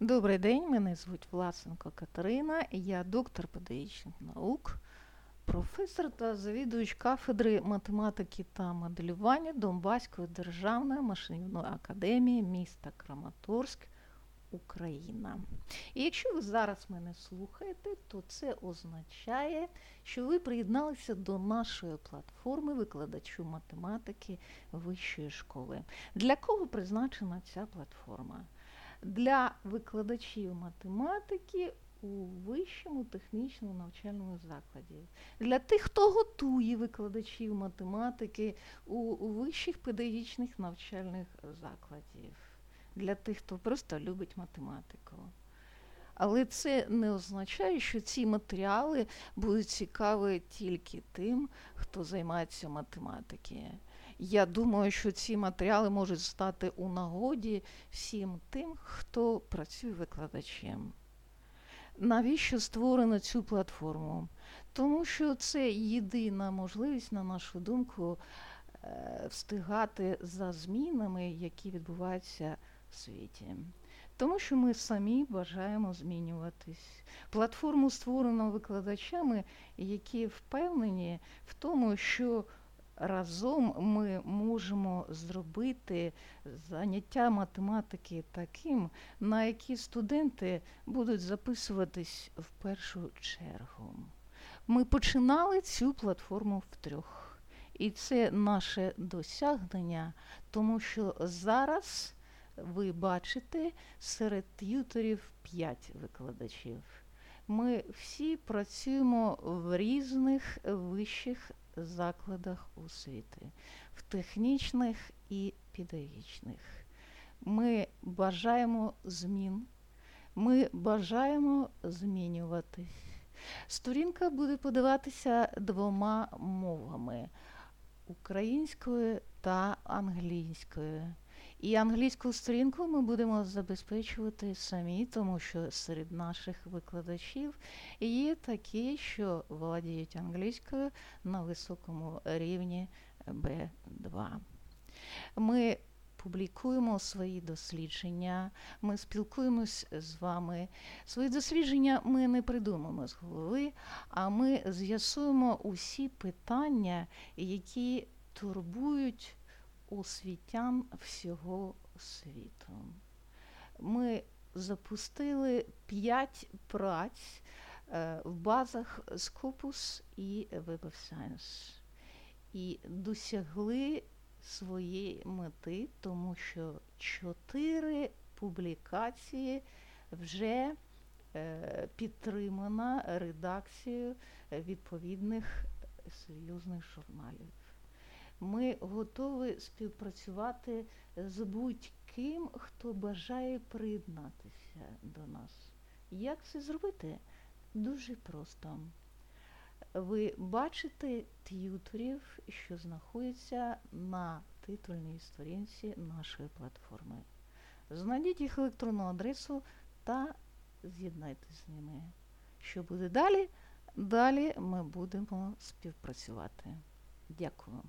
Добрий день, мене звуть Власенко Катерина, я доктор педагогічних наук, професор та завідувач кафедри математики та моделювання Донбаської державної машинівної академії міста Краматорськ, Україна. І якщо ви зараз мене слухаєте, то це означає, що ви приєдналися до нашої платформи викладачу математики вищої школи. Для кого призначена ця платформа? Для викладачів математики у вищому технічному навчальному закладі. Для тих, хто готує викладачів математики у вищих педагогічних навчальних закладів для тих, хто просто любить математику. Але це не означає, що ці матеріали будуть цікаві тільки тим, хто займається математикою. Я думаю, що ці матеріали можуть стати у нагоді всім тим, хто працює викладачем. Навіщо створено цю платформу? Тому що це єдина можливість, на нашу думку, е, встигати за змінами, які відбуваються в світі. Тому що ми самі бажаємо змінюватись. Платформу створено викладачами, які впевнені в тому, що разом ми можемо зробити заняття математики таким, на які студенти будуть записуватись в першу чергу. Ми починали цю платформу втрьох. І це наше досягнення, тому що зараз ви бачите серед т'юторів 5 викладачів. Ми всі працюємо в різних вищих закладах освіти, в технічних і педагогічних. Ми бажаємо змін, ми бажаємо змінюватись. Сторінка буде подаватися двома мовами українською та англійською. І англійську сторінку ми будемо забезпечувати самі, тому що серед наших викладачів є такі, що володіють англійською на високому рівні Б2. Ми публікуємо свої дослідження, ми спілкуємось з вами. Свої дослідження ми не придумаємо з голови, а ми з'ясуємо усі питання, які турбують освітян всього світу. Ми запустили п'ять праць е, в базах Scopus і Web of Science. І досягли своєї мети, тому що чотири публікації вже е, підтримана редакцією відповідних серйозних журналів. Ми готові співпрацювати з будь-ким, хто бажає приєднатися до нас. Як це зробити? Дуже просто. Ви бачите т'юторів, що знаходяться на титульній сторінці нашої платформи. Знайдіть їх електронну адресу та з'єднайтеся з ними. Що буде далі? Далі ми будемо співпрацювати. Дякую.